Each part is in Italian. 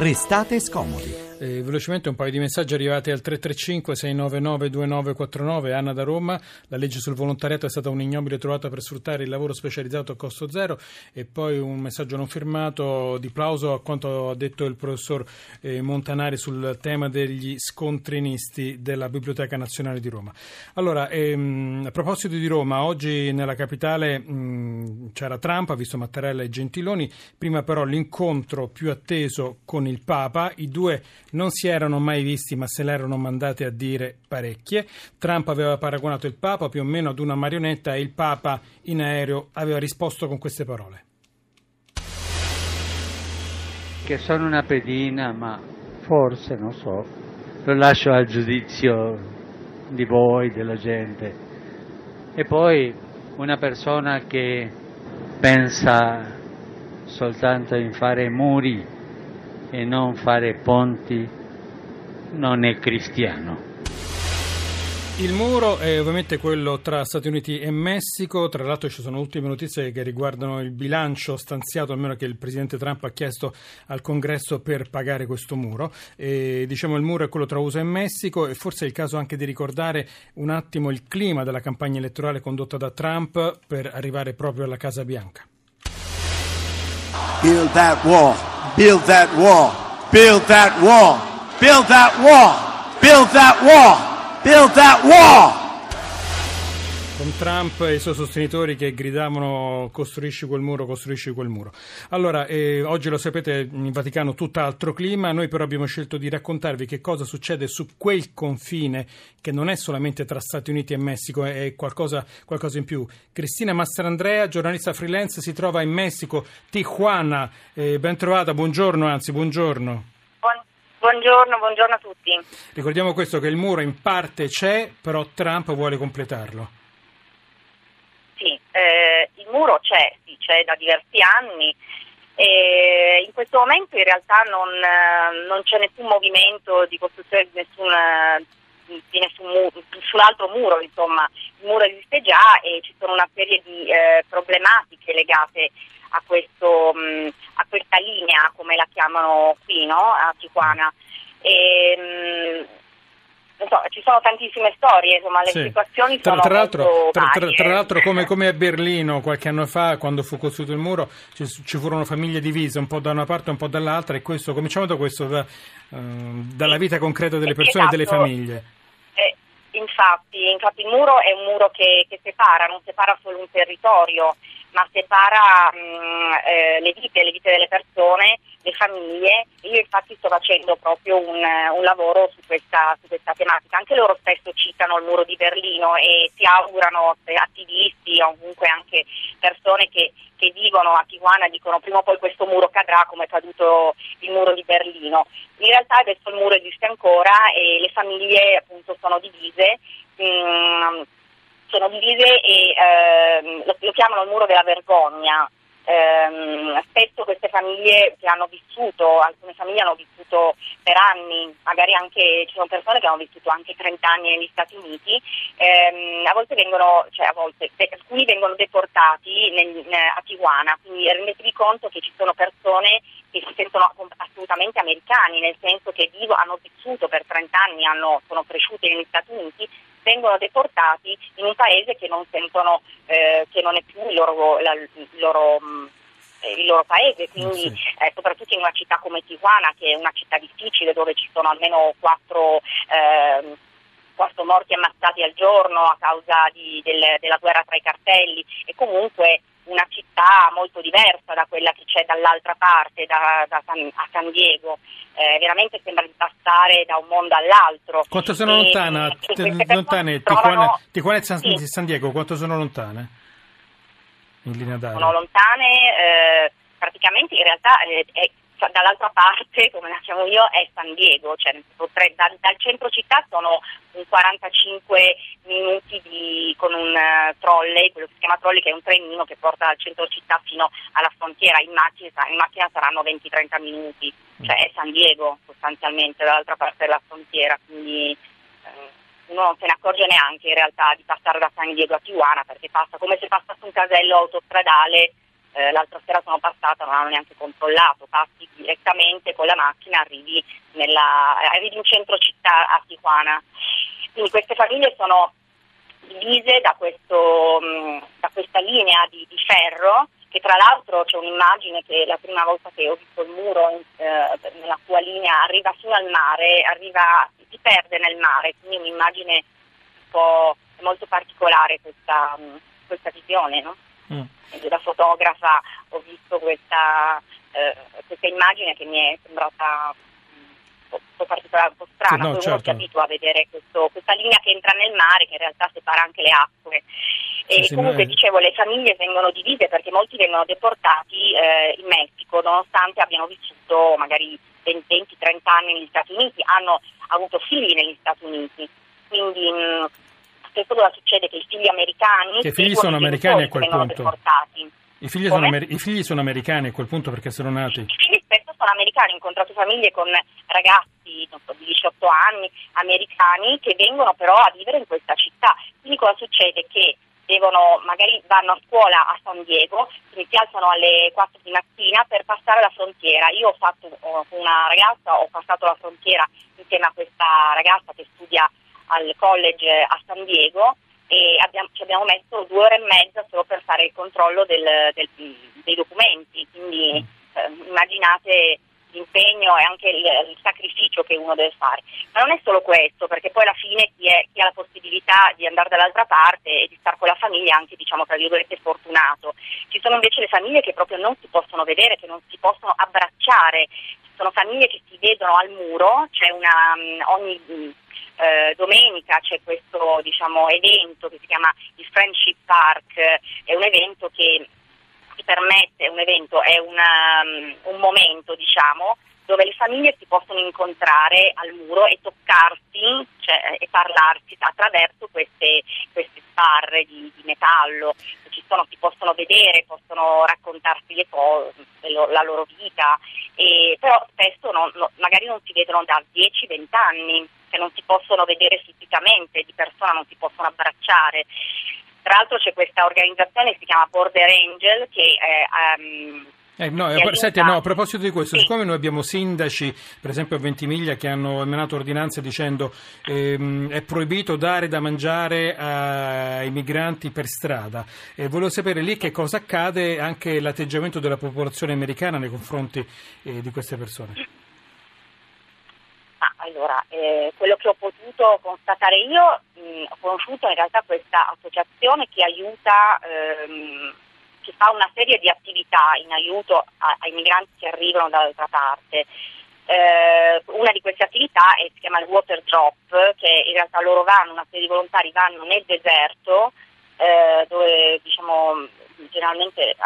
restate scomodi. Eh, velocemente un paio di messaggi arrivati al 335-699-2949. Anna da Roma, la legge sul volontariato è stata un'ignobile trovata per sfruttare il lavoro specializzato a costo zero. E poi un messaggio non firmato di plauso a quanto ha detto il professor eh, Montanari sul tema degli scontrinisti della Biblioteca Nazionale di Roma. Allora, ehm, a proposito di Roma, oggi nella capitale mh, c'era Trump, ha visto Mattarella e Gentiloni, prima però l'incontro più atteso con il Papa, i due non si erano mai visti ma se l'erano mandate a dire parecchie. Trump aveva paragonato il Papa più o meno ad una marionetta e il Papa in aereo aveva risposto con queste parole. Che sono una pedina, ma forse, non so, lo lascio al giudizio di voi, della gente. E poi una persona che pensa soltanto in fare muri e non fare ponti non è cristiano. Il muro è ovviamente quello tra Stati Uniti e Messico, tra l'altro ci sono ultime notizie che riguardano il bilancio stanziato, almeno che il Presidente Trump ha chiesto al Congresso per pagare questo muro. E, diciamo il muro è quello tra USA e Messico e forse è il caso anche di ricordare un attimo il clima della campagna elettorale condotta da Trump per arrivare proprio alla Casa Bianca. Build that wall. Build that wall. Build that wall. Build that wall. Build that wall. Build that wall. Con Trump e i suoi sostenitori che gridavano costruisci quel muro, costruisci quel muro. Allora, eh, oggi lo sapete, in Vaticano tutt'altro clima, noi però abbiamo scelto di raccontarvi che cosa succede su quel confine che non è solamente tra Stati Uniti e Messico, è qualcosa, qualcosa in più. Cristina Mastrandrea, giornalista freelance, si trova in Messico, Tijuana. Eh, ben trovata, buongiorno, anzi buongiorno. Buongiorno, buongiorno a tutti. Ricordiamo questo che il muro in parte c'è, però Trump vuole completarlo eh, il muro c'è, sì, c'è da diversi anni. E in questo momento in realtà non, eh, non c'è nessun movimento di costruzione di nessun, di nessun, muro, nessun, altro muro, insomma, il muro esiste già e ci sono una serie di eh, problematiche legate a, questo, mh, a, questa linea, come la chiamano qui, no? a Tijuana. E, mh, so, ci sono tantissime storie, insomma, le sì. situazioni tra, sono tra l'altro, tra, tra, tra, l'altro come, come, a Berlino qualche anno fa, quando fu costruito il muro, ci, ci, furono famiglie divise un po' da una parte e un po' dall'altra e questo, cominciamo da questo, da, uh, dalla vita concreta delle persone esatto. e delle esatto. famiglie. Eh, infatti, infatti, il muro è un muro che, che separa, non separa solo un territorio, ma separa mh, eh, le vite, le vite delle persone, le famiglie. Io infatti sto facendo proprio un, un lavoro su questa, su questa, tematica. Anche loro spesso citano il muro di Berlino e si augurano eh, attivisti o comunque anche persone che, che vivono a Tijuana dicono prima o poi questo muro cadrà come è caduto il muro di Berlino. In realtà adesso il muro esiste ancora e le famiglie appunto sono divise. Mh, sono divise e ehm, lo, lo, chiamano il muro della vergogna. Eh, spesso queste famiglie che hanno vissuto, alcune famiglie hanno vissuto per anni, magari anche ci sono persone che hanno vissuto anche 30 anni negli Stati Uniti, ehm, a volte vengono, cioè a volte, alcuni vengono deportati nel, a Tijuana, quindi rendetevi conto che ci sono persone che si sentono assolutamente americani, nel senso che vivo, hanno vissuto per 30 anni, hanno, sono cresciuti negli Stati Uniti, vengono deportati in un paese che non sentono, eh, che non è più il loro, la, il loro mm, il loro paese, quindi sì. eh, soprattutto in una città come Tijuana, che è una città difficile dove ci sono almeno quattro, eh, quattro morti ammazzati al giorno a causa di, del, della guerra tra i cartelli e comunque una città molto diversa da quella che c'è dall'altra parte, da, da San, a San Diego. Eh, veramente sembra di passare da un mondo all'altro. Quanto sono e, lontana, t- lontane Tijuana, Tijuana e San, sì. San, Diego? Quanto sono lontane? In linea d'aria? Sono lontane, eh, praticamente in realtà eh, è cioè, dall'altra parte, come la chiamo io, è San Diego, cioè, tre, dal, dal, centro città sono un 45 minuti di, con un uh, trolley, quello che si chiama trolley che è un trenino che porta dal centro città fino alla frontiera, in macchina, in macchina saranno 20-30 minuti, cioè è San Diego sostanzialmente dall'altra parte della frontiera, quindi eh, uno non se ne accorge neanche in realtà di passare da San Diego a Tijuana perché passa come se passasse un casello autostradale eh, l'altra sera sono passata, non hanno neanche controllato, passi direttamente con la macchina, arrivi, nella, arrivi in centro città a Tijuana. Quindi queste famiglie sono divise da, questo, mh, da questa linea di, di, ferro che tra l'altro c'è un'immagine che la prima volta che ho visto il muro eh, nella sua linea arriva fino al mare, arriva, si perde nel mare, quindi un'immagine un po' molto particolare questa, questa visione. No? Mm. Da fotografa ho visto questa, eh, questa immagine che mi è sembrata un po' particolare, un po' strana, no, certo. uno si abitua a vedere questo, questa linea che entra nel mare che in realtà separa anche le acque. E sì, comunque sì, dicevo le famiglie vengono divise perché molti vengono deportati eh, in Messico nonostante abbiano vissuto magari 20-30 anni negli Stati Uniti, hanno avuto figli negli Stati Uniti. Quindi mh, spesso cosa succede? Che i figli americani... Che i figli sono americani a quel punto. I figli, sono, I figli, sono, americani a quel punto perché sono nati? I figli spesso sono americani, ho incontrato famiglie con ragazzi so, di 18 anni americani che vengono però a vivere in questa città. Quindi cosa succede? Che devono, magari vanno a scuola a San Diego, quindi si alzano alle 4 di mattina per passare la frontiera. Io ho fatto una ragazza, ho passato la frontiera insieme a questa ragazza che studia al college a San Diego e abbiamo, ci abbiamo messo due ore e mezza solo per fare il controllo del, del, dei documenti, quindi eh, immaginate l'impegno e anche il, il, sacrificio che uno deve fare. Ma non è solo questo, perché poi alla fine chi, è, chi ha la possibilità di andare dall'altra parte e di stare con la famiglia, anche diciamo tra virgolette fortunato. Ci sono invece le famiglie che proprio non si possono vedere, che non si possono abbracciare, ci sono famiglie che si vedono al muro, c'è una mm, ogni eh, domenica c'è questo diciamo, evento che si chiama il Friendship Park, è un evento che ti permette, un evento, è una, um, un momento diciamo, dove le famiglie si possono incontrare al muro e toccarsi cioè, e parlarsi attraverso queste, queste sbarre di, di metallo. Sono, si possono vedere, possono raccontarsi le cose, la loro vita, e, però spesso non, no, magari non si vedono da 10-20 anni che non si possono vedere fisicamente, di persona non si possono abbracciare. Tra l'altro c'è questa organizzazione che si chiama Border Angel che è... Um, eh, no, eh, senti, no, a proposito di questo, sì. siccome noi abbiamo sindaci, per esempio a Ventimiglia, che hanno emanato ordinanze dicendo ehm, è proibito dare da mangiare ai migranti per strada, eh, volevo sapere lì che cosa accade anche l'atteggiamento della popolazione americana nei confronti eh, di queste persone. Allora, eh, quello che ho potuto constatare io, mh, ho conosciuto in realtà questa associazione che aiuta, ehm, che fa una serie di attività in aiuto a, ai migranti che arrivano dall'altra parte. Eh, una di queste attività è, si chiama il Water Drop, che in realtà loro vanno, una serie di volontari vanno nel deserto, eh, dove diciamo, generalmente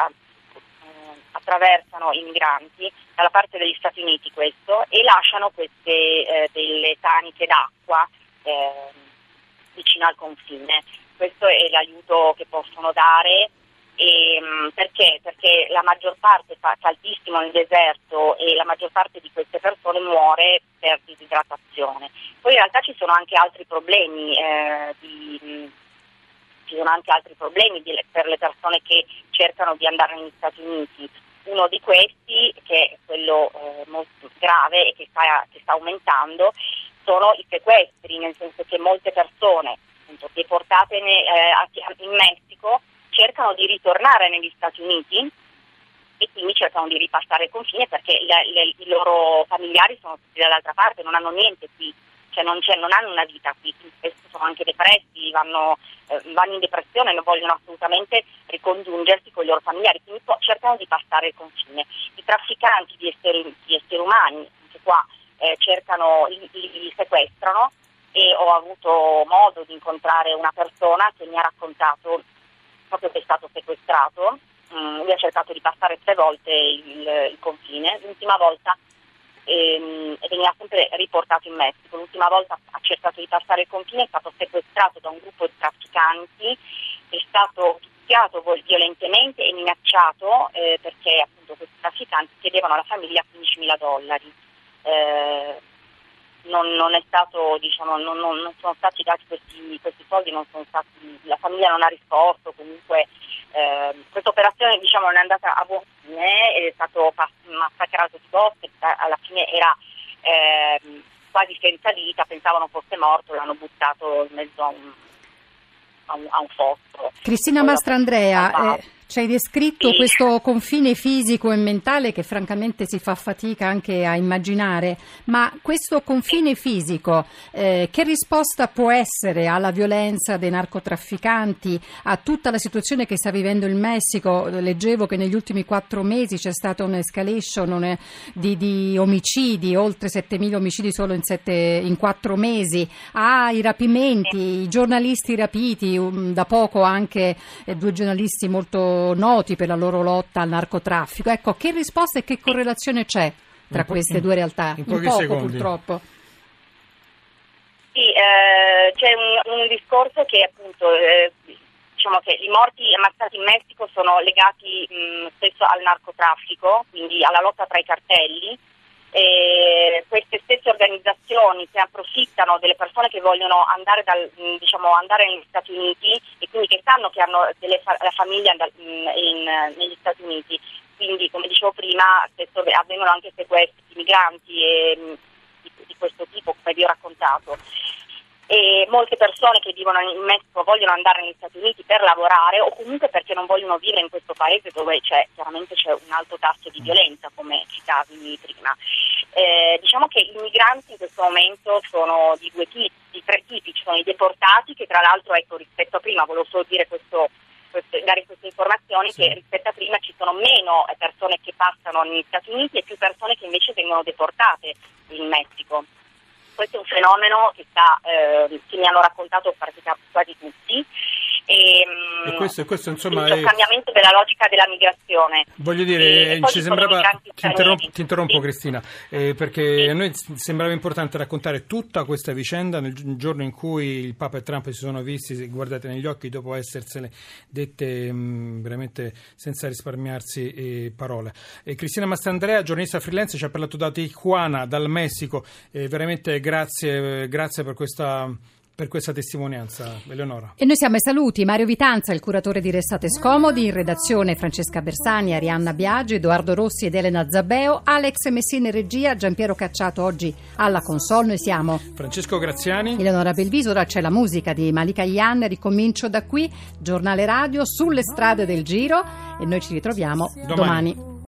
attraversano i migranti dalla parte degli Stati Uniti questo e lasciano queste eh, delle taniche d'acqua eh, vicino al confine. Questo è l'aiuto che possono dare e, ehm, perché? Perché la maggior parte fa caldissimo nel deserto e la maggior parte di queste persone muore per disidratazione. Poi in realtà ci sono anche altri problemi eh, di, ci sono anche altri problemi per le persone che cercano di andare negli Stati Uniti. Uno di questi, che è quello eh, molto grave e che sta, che sta, aumentando, sono i sequestri, nel senso che molte persone appunto, deportate eh, in Messico cercano di ritornare negli Stati Uniti e quindi cercano di ripassare il confine perché le, le, i loro familiari sono tutti dall'altra parte, non hanno niente qui cioè non, non, hanno una vita qui, spesso sono anche depressi, vanno, eh, vanno, in depressione, non vogliono assolutamente ricongiungersi con i loro familiari, quindi po- cercano di passare il confine. I trafficanti di esseri, di esseri umani, anche qua, eh, cercano, li, li, sequestrano e ho avuto modo di incontrare una persona che mi ha raccontato proprio che è stato sequestrato, mm, lui ha cercato di passare tre volte il, il confine, l'ultima volta e, ehm, e, veniva sempre riportato in Messico. L'ultima volta ha cercato di passare il confine, è stato sequestrato da un gruppo di trafficanti, è stato picchiato violentemente e minacciato eh, perché appunto questi trafficanti chiedevano alla famiglia 15.000 dollari. Eh, non, non, è stato, diciamo, non, non, sono stati dati questi, questi soldi, stati, la famiglia non ha risposto, comunque eh, questa operazione diciamo, non è andata a buon fine ed è stato massacrato di botte, alla fine era eh, quasi senza vita, pensavano fosse morto, l'hanno buttato in mezzo a un, a un, a un fosso. Cristina Mastrandrea, eh, ci hai descritto sì. questo confine fisico e mentale che francamente si fa fatica anche a immaginare, ma questo confine fisico eh, che risposta può essere alla violenza dei narcotrafficanti, a tutta la situazione che sta vivendo il Messico? Leggevo che negli ultimi quattro mesi c'è stata un'escalation di, di omicidi, oltre 7.000 omicidi solo in, sette, in quattro mesi, ai rapimenti, i giornalisti rapiti, um, da poco anche eh, due giornalisti molto noti per la loro lotta al narcotraffico. Ecco, che risposta e che correlazione c'è tra queste due realtà? In, in poco secondi. purtroppo. Sì, eh, c'è un, un, discorso che appunto eh, diciamo che i morti ammazzati in Messico sono legati mh, spesso al narcotraffico, quindi alla lotta tra i cartelli eh, queste stesse organizzazioni che approfittano delle persone che vogliono andare, dal, diciamo, andare negli Stati Uniti e quindi che sanno che hanno fa- la famiglia in, in, negli Stati Uniti. Quindi, come dicevo prima, avvengono anche sequestri di migranti e, di, di questo tipo, come vi ho raccontato e molte persone che vivono in Messico vogliono andare negli Stati Uniti per lavorare o comunque perché non vogliono vivere in questo paese dove c'è, chiaramente c'è un alto tasso di violenza come citavi prima. Eh, diciamo che i migranti in questo momento sono di due tipi, di tre tipi, ci sono i deportati che tra l'altro ecco, rispetto a prima, volevo solo dire questo, questo, dare queste informazioni sì. che rispetto a prima ci sono meno persone che passano negli Stati Uniti e più persone che invece vengono deportate in Messico questo è un fenomeno che, sta, eh, che mi hanno raccontato praticamente quasi tutti. E, e questo, questo insomma è un cambiamento della logica della migrazione. Voglio dire, ci sembrava, ti interrompo, ti interrompo sì. Cristina, eh, perché sì. a noi sembrava importante raccontare tutta questa vicenda nel giorno in cui il Papa e Trump si sono visti, guardate negli occhi, dopo essersene dette mh, mm, veramente senza risparmiarsi eh, parole. Cristina Mastandrea, giornalista freelance, ci ha parlato da Tijuana, dal Messico, veramente grazie, grazie per questa per questa testimonianza, Eleonora. E noi siamo ai saluti. Mario Vitanza, il curatore di Restate Scomodi, in redazione Francesca Bersani, Arianna Biagi, Edoardo Rossi ed Elena Zabeo, Alex Messina in regia, Giampiero Cacciato oggi alla console. Noi siamo Francesco Graziani, Eleonora Belviso, ora c'è la musica di Malika Ian, ricomincio da qui, giornale radio sulle strade del giro e noi ci ritroviamo domani. domani.